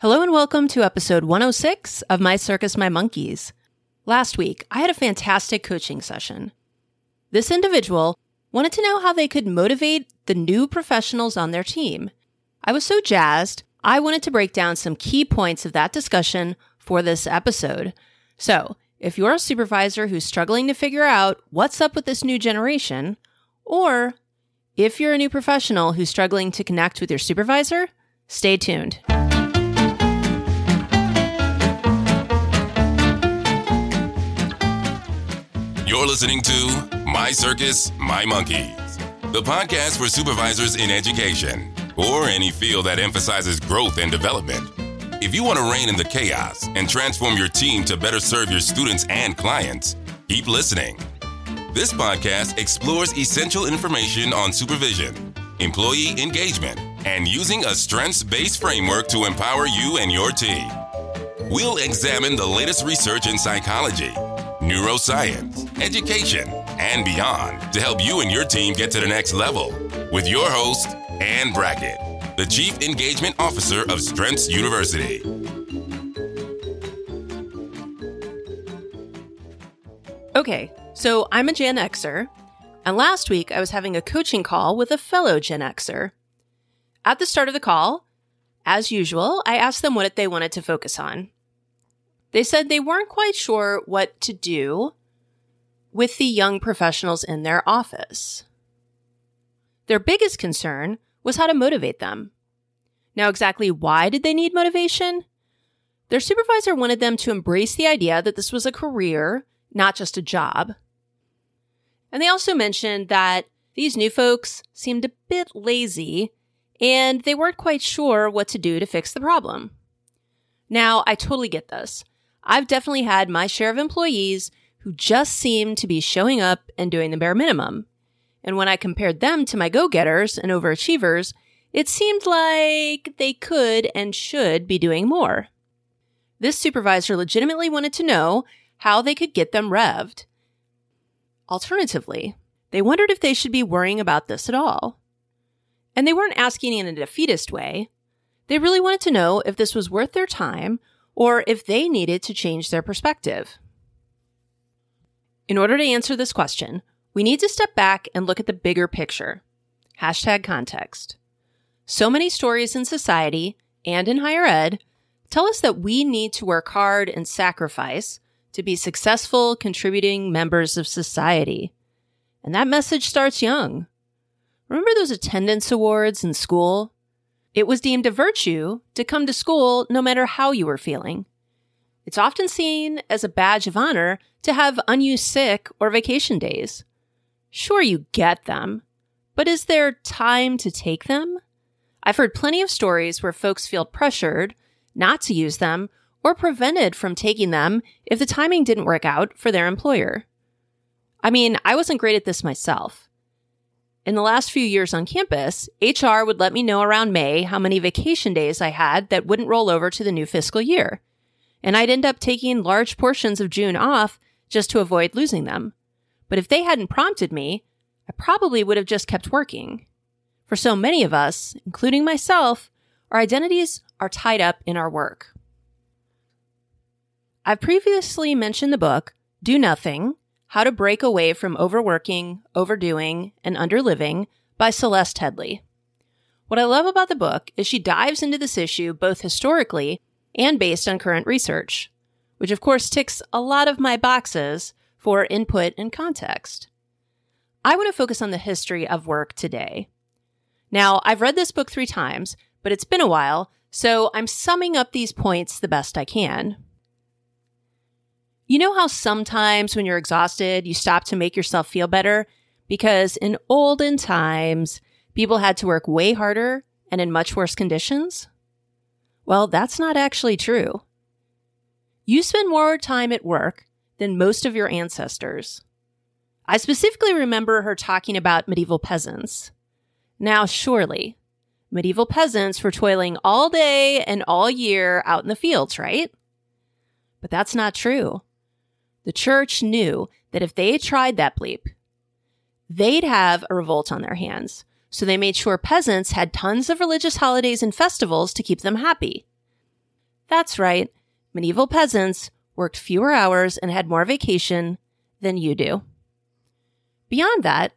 Hello and welcome to episode 106 of My Circus, My Monkeys. Last week, I had a fantastic coaching session. This individual wanted to know how they could motivate the new professionals on their team. I was so jazzed, I wanted to break down some key points of that discussion for this episode. So, if you're a supervisor who's struggling to figure out what's up with this new generation, or if you're a new professional who's struggling to connect with your supervisor, stay tuned. You're listening to My Circus, My Monkeys, the podcast for supervisors in education or any field that emphasizes growth and development. If you want to rein in the chaos and transform your team to better serve your students and clients, keep listening. This podcast explores essential information on supervision, employee engagement, and using a strengths based framework to empower you and your team. We'll examine the latest research in psychology neuroscience, education, and beyond to help you and your team get to the next level. With your host, Anne Brackett, the Chief Engagement Officer of Strengths University. Okay, so I'm a Gen Xer, and last week I was having a coaching call with a fellow Gen Xer. At the start of the call, as usual, I asked them what they wanted to focus on. They said they weren't quite sure what to do with the young professionals in their office. Their biggest concern was how to motivate them. Now, exactly why did they need motivation? Their supervisor wanted them to embrace the idea that this was a career, not just a job. And they also mentioned that these new folks seemed a bit lazy and they weren't quite sure what to do to fix the problem. Now, I totally get this. I've definitely had my share of employees who just seemed to be showing up and doing the bare minimum. And when I compared them to my go getters and overachievers, it seemed like they could and should be doing more. This supervisor legitimately wanted to know how they could get them revved. Alternatively, they wondered if they should be worrying about this at all. And they weren't asking in a defeatist way. They really wanted to know if this was worth their time or if they needed to change their perspective. In order to answer this question, we need to step back and look at the bigger picture. Hashtag context. So many stories in society and in higher ed tell us that we need to work hard and sacrifice to be successful, contributing members of society. And that message starts young. Remember those attendance awards in school? It was deemed a virtue to come to school no matter how you were feeling. It's often seen as a badge of honor to have unused sick or vacation days. Sure, you get them, but is there time to take them? I've heard plenty of stories where folks feel pressured not to use them or prevented from taking them if the timing didn't work out for their employer. I mean, I wasn't great at this myself. In the last few years on campus, HR would let me know around May how many vacation days I had that wouldn't roll over to the new fiscal year. And I'd end up taking large portions of June off just to avoid losing them. But if they hadn't prompted me, I probably would have just kept working. For so many of us, including myself, our identities are tied up in our work. I've previously mentioned the book, Do Nothing how to Break Away from Overworking, Overdoing, and Underliving by Celeste Headlee. What I love about the book is she dives into this issue both historically and based on current research, which of course ticks a lot of my boxes for input and context. I want to focus on the history of work today. Now, I've read this book three times, but it's been a while, so I'm summing up these points the best I can. You know how sometimes when you're exhausted, you stop to make yourself feel better? Because in olden times, people had to work way harder and in much worse conditions? Well, that's not actually true. You spend more time at work than most of your ancestors. I specifically remember her talking about medieval peasants. Now, surely, medieval peasants were toiling all day and all year out in the fields, right? But that's not true. The church knew that if they tried that bleep, they'd have a revolt on their hands. So they made sure peasants had tons of religious holidays and festivals to keep them happy. That's right, medieval peasants worked fewer hours and had more vacation than you do. Beyond that,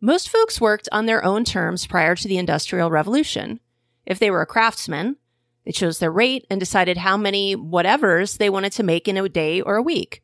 most folks worked on their own terms prior to the Industrial Revolution. If they were a craftsman, they chose their rate and decided how many whatevers they wanted to make in a day or a week.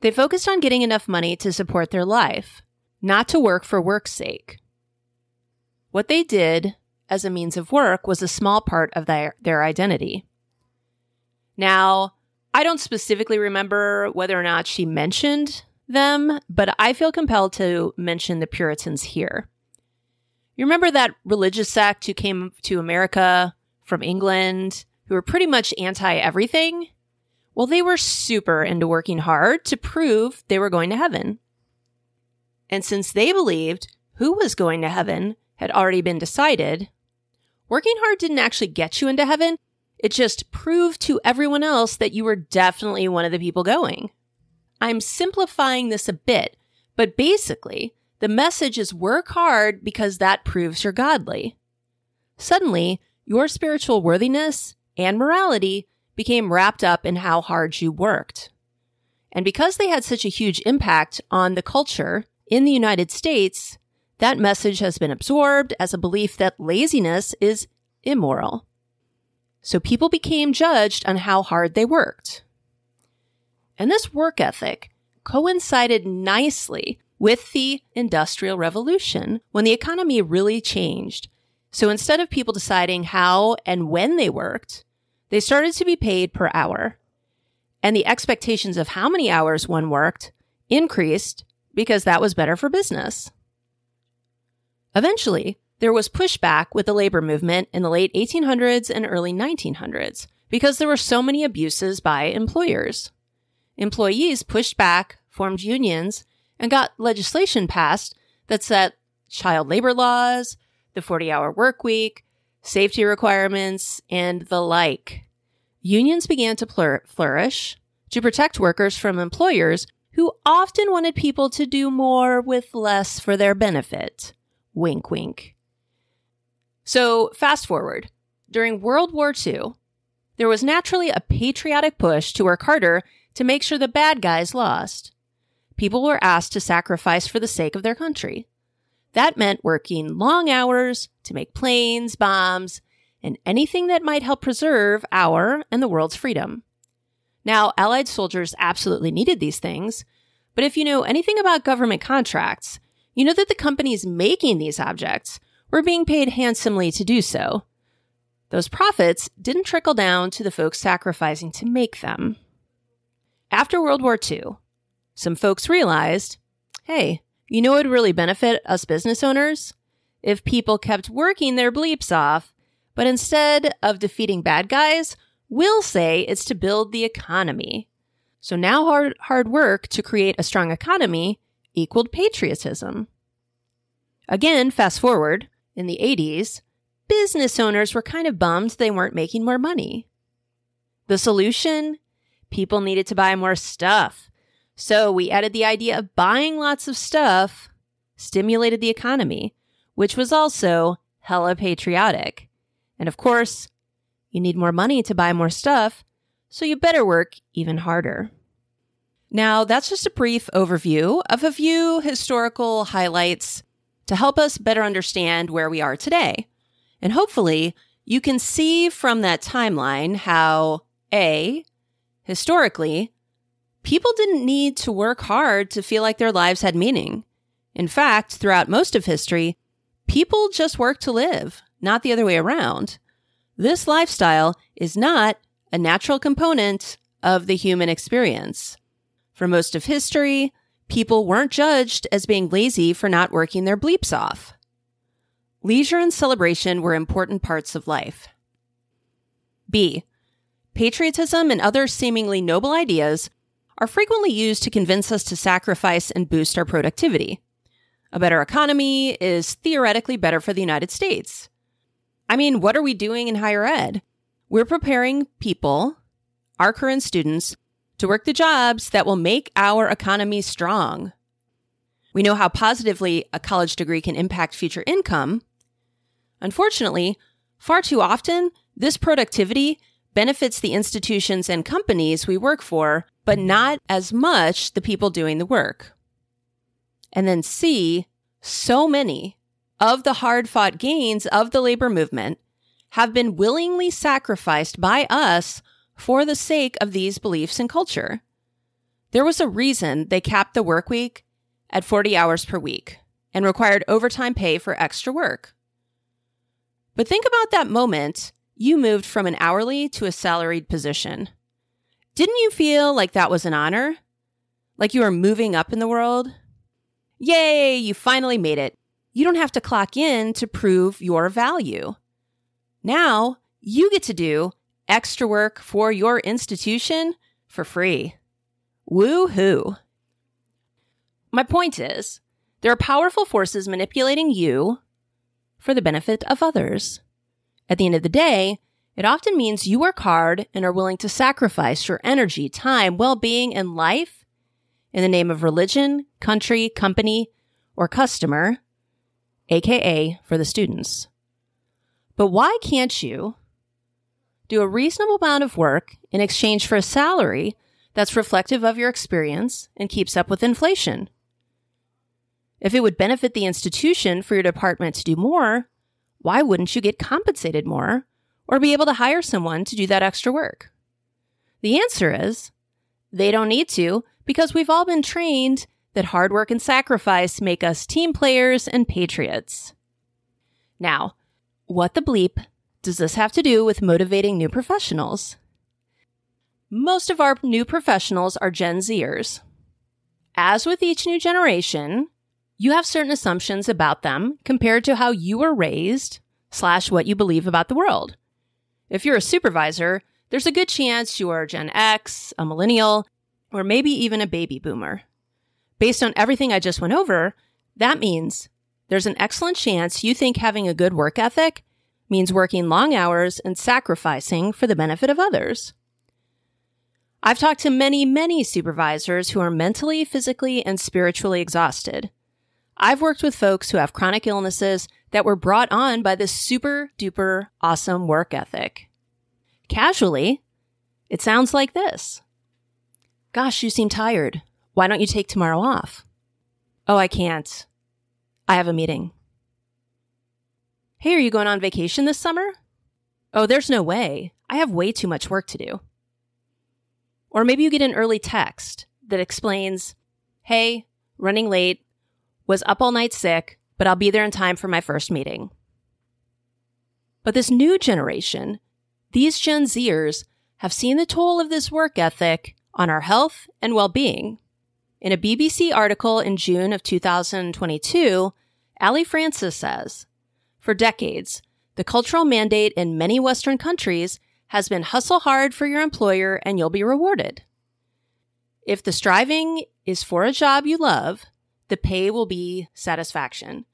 They focused on getting enough money to support their life, not to work for work's sake. What they did as a means of work was a small part of their, their identity. Now, I don't specifically remember whether or not she mentioned them, but I feel compelled to mention the Puritans here. You remember that religious sect who came to America from England who were pretty much anti everything? Well, they were super into working hard to prove they were going to heaven. And since they believed who was going to heaven had already been decided, working hard didn't actually get you into heaven. It just proved to everyone else that you were definitely one of the people going. I'm simplifying this a bit, but basically, the message is work hard because that proves you're godly. Suddenly, your spiritual worthiness and morality became wrapped up in how hard you worked. And because they had such a huge impact on the culture in the United States, that message has been absorbed as a belief that laziness is immoral. So people became judged on how hard they worked. And this work ethic coincided nicely with the Industrial Revolution when the economy really changed. So instead of people deciding how and when they worked, they started to be paid per hour. And the expectations of how many hours one worked increased because that was better for business. Eventually, there was pushback with the labor movement in the late 1800s and early 1900s because there were so many abuses by employers. Employees pushed back, formed unions, and got legislation passed that set child labor laws, the 40 hour work week, safety requirements, and the like. Unions began to plur- flourish to protect workers from employers who often wanted people to do more with less for their benefit. Wink, wink. So, fast forward. During World War II, there was naturally a patriotic push to work harder to make sure the bad guys lost. People were asked to sacrifice for the sake of their country. That meant working long hours to make planes, bombs, and anything that might help preserve our and the world's freedom. Now, Allied soldiers absolutely needed these things, but if you know anything about government contracts, you know that the companies making these objects were being paid handsomely to do so. Those profits didn't trickle down to the folks sacrificing to make them. After World War II, some folks realized hey, you know what would really benefit us business owners? If people kept working their bleeps off, but instead of defeating bad guys, we'll say it's to build the economy. So now hard, hard work to create a strong economy equaled patriotism. Again, fast forward, in the 80s, business owners were kind of bummed they weren't making more money. The solution? People needed to buy more stuff. So we added the idea of buying lots of stuff, stimulated the economy, which was also hella patriotic. And of course, you need more money to buy more stuff, so you better work even harder. Now, that's just a brief overview of a few historical highlights to help us better understand where we are today. And hopefully, you can see from that timeline how A, historically, people didn't need to work hard to feel like their lives had meaning. In fact, throughout most of history, people just worked to live, not the other way around. This lifestyle is not a natural component of the human experience. For most of history, people weren't judged as being lazy for not working their bleeps off. Leisure and celebration were important parts of life. B. Patriotism and other seemingly noble ideas are frequently used to convince us to sacrifice and boost our productivity. A better economy is theoretically better for the United States. I mean, what are we doing in higher ed? We're preparing people, our current students, to work the jobs that will make our economy strong. We know how positively a college degree can impact future income. Unfortunately, far too often, this productivity benefits the institutions and companies we work for, but not as much the people doing the work. And then C, so many of the hard fought gains of the labor movement have been willingly sacrificed by us for the sake of these beliefs and culture. There was a reason they capped the work week at 40 hours per week and required overtime pay for extra work. But think about that moment you moved from an hourly to a salaried position. Didn't you feel like that was an honor? Like you were moving up in the world? Yay, you finally made it. You don't have to clock in to prove your value. Now you get to do extra work for your institution for free. Woo hoo. My point is, there are powerful forces manipulating you for the benefit of others. At the end of the day, it often means you work hard and are willing to sacrifice your energy, time, well being, and life in the name of religion, country, company, or customer, aka for the students. But why can't you do a reasonable amount of work in exchange for a salary that's reflective of your experience and keeps up with inflation? If it would benefit the institution for your department to do more, why wouldn't you get compensated more or be able to hire someone to do that extra work? The answer is they don't need to because we've all been trained that hard work and sacrifice make us team players and patriots. Now, what the bleep does this have to do with motivating new professionals? Most of our new professionals are Gen Zers. As with each new generation, you have certain assumptions about them compared to how you were raised slash what you believe about the world. If you're a supervisor, there's a good chance you're Gen X, a millennial, or maybe even a baby boomer. Based on everything I just went over, that means there's an excellent chance you think having a good work ethic means working long hours and sacrificing for the benefit of others. I've talked to many, many supervisors who are mentally, physically, and spiritually exhausted. I've worked with folks who have chronic illnesses that were brought on by this super duper awesome work ethic. Casually, it sounds like this. Gosh, you seem tired. Why don't you take tomorrow off? Oh, I can't. I have a meeting. Hey, are you going on vacation this summer? Oh, there's no way. I have way too much work to do. Or maybe you get an early text that explains, Hey, running late, was up all night sick, but I'll be there in time for my first meeting. But this new generation, these Gen Zers, have seen the toll of this work ethic on our health and well being. In a BBC article in June of 2022, Ali Francis says For decades, the cultural mandate in many Western countries has been hustle hard for your employer and you'll be rewarded. If the striving is for a job you love, the pay will be satisfaction.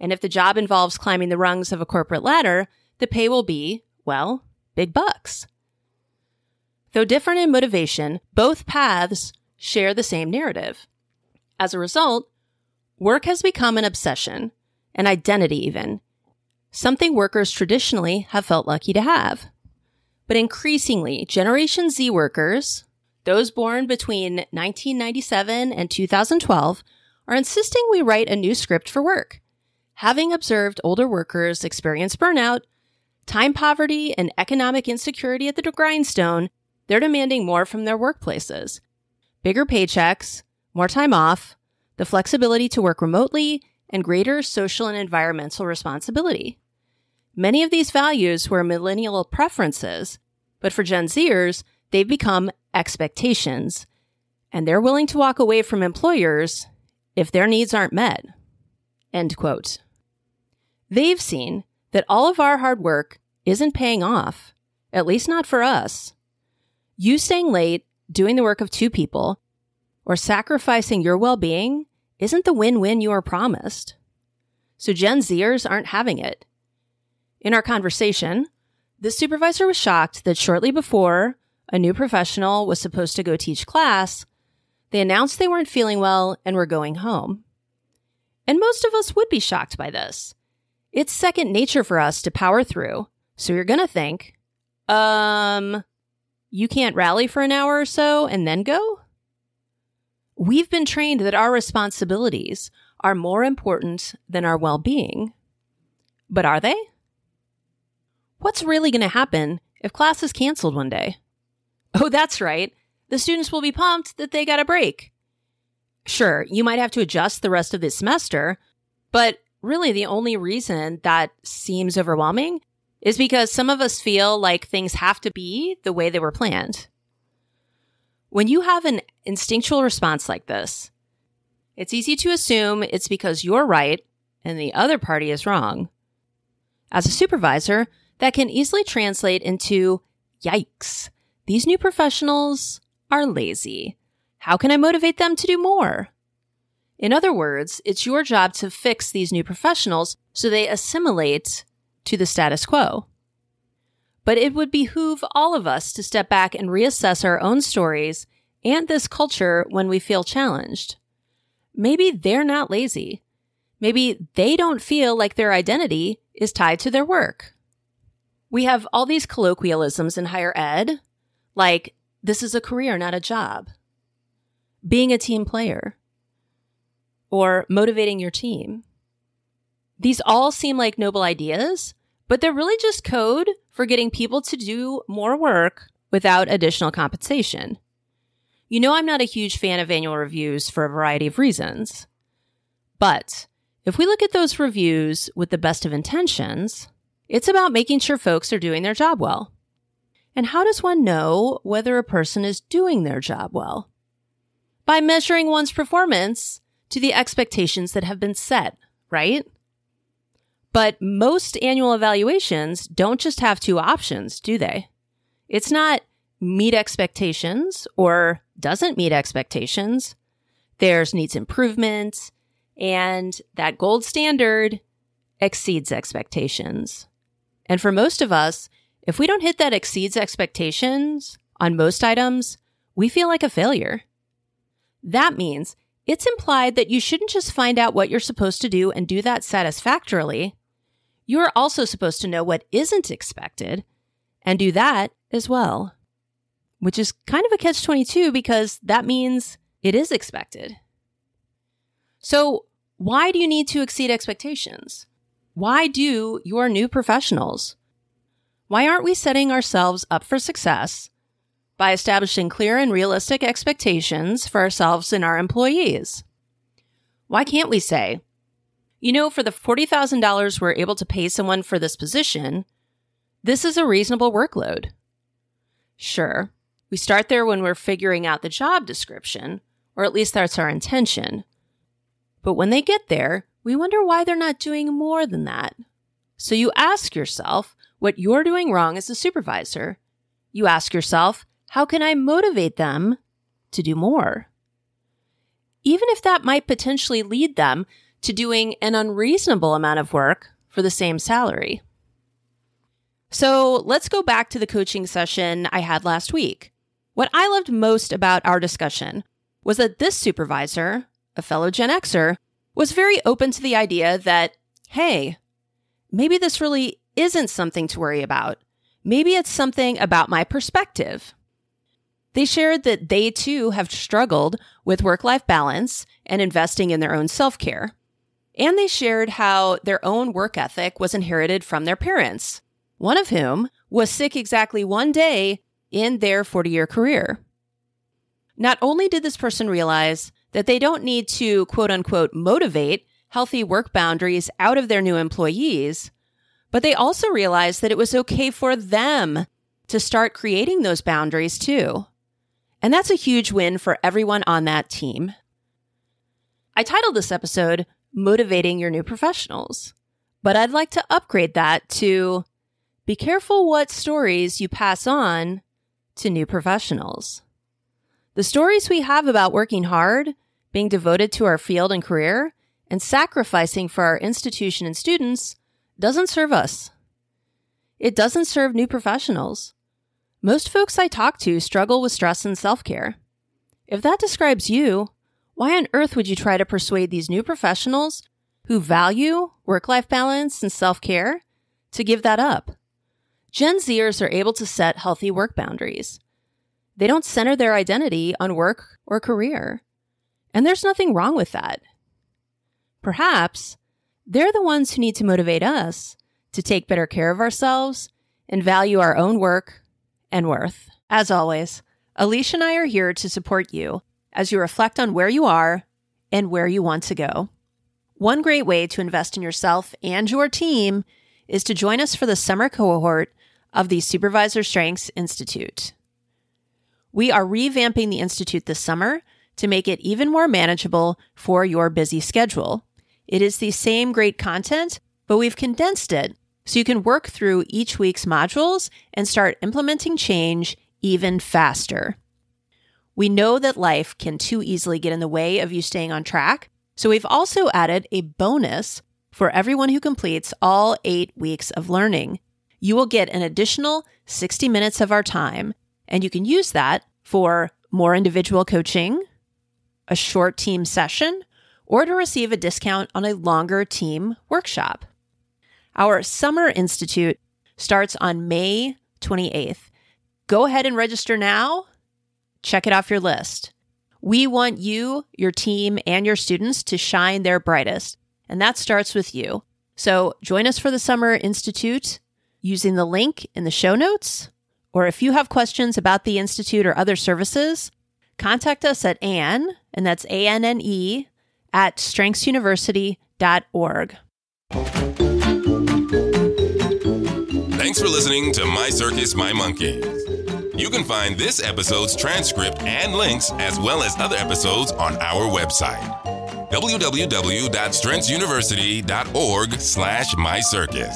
And if the job involves climbing the rungs of a corporate ladder, the pay will be, well, big bucks. Though different in motivation, both paths share the same narrative. As a result, work has become an obsession, an identity even, something workers traditionally have felt lucky to have. But increasingly, Generation Z workers, those born between 1997 and 2012, are insisting we write a new script for work. Having observed older workers experience burnout, time poverty, and economic insecurity at the grindstone, they're demanding more from their workplaces. Bigger paychecks, more time off, the flexibility to work remotely, and greater social and environmental responsibility. Many of these values were millennial preferences, but for Gen Zers, they've become expectations, and they're willing to walk away from employers if their needs aren't met. End quote. They've seen that all of our hard work isn't paying off, at least not for us. You staying late, doing the work of two people, or sacrificing your well being isn't the win win you are promised. So Gen Zers aren't having it. In our conversation, the supervisor was shocked that shortly before a new professional was supposed to go teach class, they announced they weren't feeling well and were going home. And most of us would be shocked by this. It's second nature for us to power through, so you're going to think, Um, you can't rally for an hour or so and then go? We've been trained that our responsibilities are more important than our well being. But are they? What's really going to happen if class is canceled one day? Oh, that's right. The students will be pumped that they got a break. Sure, you might have to adjust the rest of this semester, but really the only reason that seems overwhelming is because some of us feel like things have to be the way they were planned. When you have an instinctual response like this, it's easy to assume it's because you're right and the other party is wrong. As a supervisor, that can easily translate into yikes. These new professionals are lazy. How can I motivate them to do more? In other words, it's your job to fix these new professionals so they assimilate to the status quo. But it would behoove all of us to step back and reassess our own stories and this culture when we feel challenged. Maybe they're not lazy. Maybe they don't feel like their identity is tied to their work. We have all these colloquialisms in higher ed, like this is a career, not a job. Being a team player or motivating your team. These all seem like noble ideas, but they're really just code for getting people to do more work without additional compensation. You know, I'm not a huge fan of annual reviews for a variety of reasons. But if we look at those reviews with the best of intentions, it's about making sure folks are doing their job well. And how does one know whether a person is doing their job well? By measuring one's performance to the expectations that have been set, right? But most annual evaluations don't just have two options, do they? It's not meet expectations or doesn't meet expectations. There's needs improvement and that gold standard exceeds expectations. And for most of us, if we don't hit that exceeds expectations on most items, we feel like a failure. That means it's implied that you shouldn't just find out what you're supposed to do and do that satisfactorily. You're also supposed to know what isn't expected and do that as well, which is kind of a catch 22 because that means it is expected. So, why do you need to exceed expectations? Why do your new professionals? Why aren't we setting ourselves up for success by establishing clear and realistic expectations for ourselves and our employees? Why can't we say, you know, for the $40,000 we're able to pay someone for this position, this is a reasonable workload? Sure, we start there when we're figuring out the job description, or at least that's our intention. But when they get there, we wonder why they're not doing more than that. So you ask yourself what you're doing wrong as a supervisor. You ask yourself, how can I motivate them to do more? Even if that might potentially lead them to doing an unreasonable amount of work for the same salary. So let's go back to the coaching session I had last week. What I loved most about our discussion was that this supervisor, a fellow Gen Xer, was very open to the idea that, hey, maybe this really isn't something to worry about. Maybe it's something about my perspective. They shared that they too have struggled with work life balance and investing in their own self care. And they shared how their own work ethic was inherited from their parents, one of whom was sick exactly one day in their 40 year career. Not only did this person realize that they don't need to quote unquote motivate healthy work boundaries out of their new employees, but they also realized that it was okay for them to start creating those boundaries too. And that's a huge win for everyone on that team. I titled this episode Motivating Your New Professionals, but I'd like to upgrade that to Be careful what stories you pass on to new professionals. The stories we have about working hard being devoted to our field and career, and sacrificing for our institution and students doesn't serve us. It doesn't serve new professionals. Most folks I talk to struggle with stress and self care. If that describes you, why on earth would you try to persuade these new professionals who value work life balance and self care to give that up? Gen Zers are able to set healthy work boundaries. They don't center their identity on work or career. And there's nothing wrong with that. Perhaps they're the ones who need to motivate us to take better care of ourselves and value our own work and worth. As always, Alicia and I are here to support you as you reflect on where you are and where you want to go. One great way to invest in yourself and your team is to join us for the summer cohort of the Supervisor Strengths Institute. We are revamping the Institute this summer to make it even more manageable for your busy schedule. It is the same great content, but we've condensed it so you can work through each week's modules and start implementing change even faster. We know that life can too easily get in the way of you staying on track, so we've also added a bonus for everyone who completes all eight weeks of learning. You will get an additional 60 minutes of our time, and you can use that for more individual coaching, a short team session, or to receive a discount on a longer team workshop. Our Summer Institute starts on May 28th. Go ahead and register now. Check it off your list. We want you, your team, and your students to shine their brightest, and that starts with you. So join us for the Summer Institute using the link in the show notes. Or if you have questions about the Institute or other services, contact us at Anne, and that's A N N E, at strengthsuniversity.org. Thanks for listening to My Circus, My Monkeys. You can find this episode's transcript and links, as well as other episodes, on our website www.strengthsuniversity.org slash mycircus.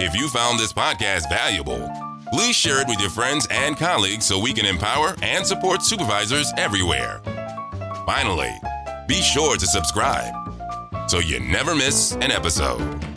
If you found this podcast valuable, please share it with your friends and colleagues so we can empower and support supervisors everywhere. Finally, be sure to subscribe so you never miss an episode.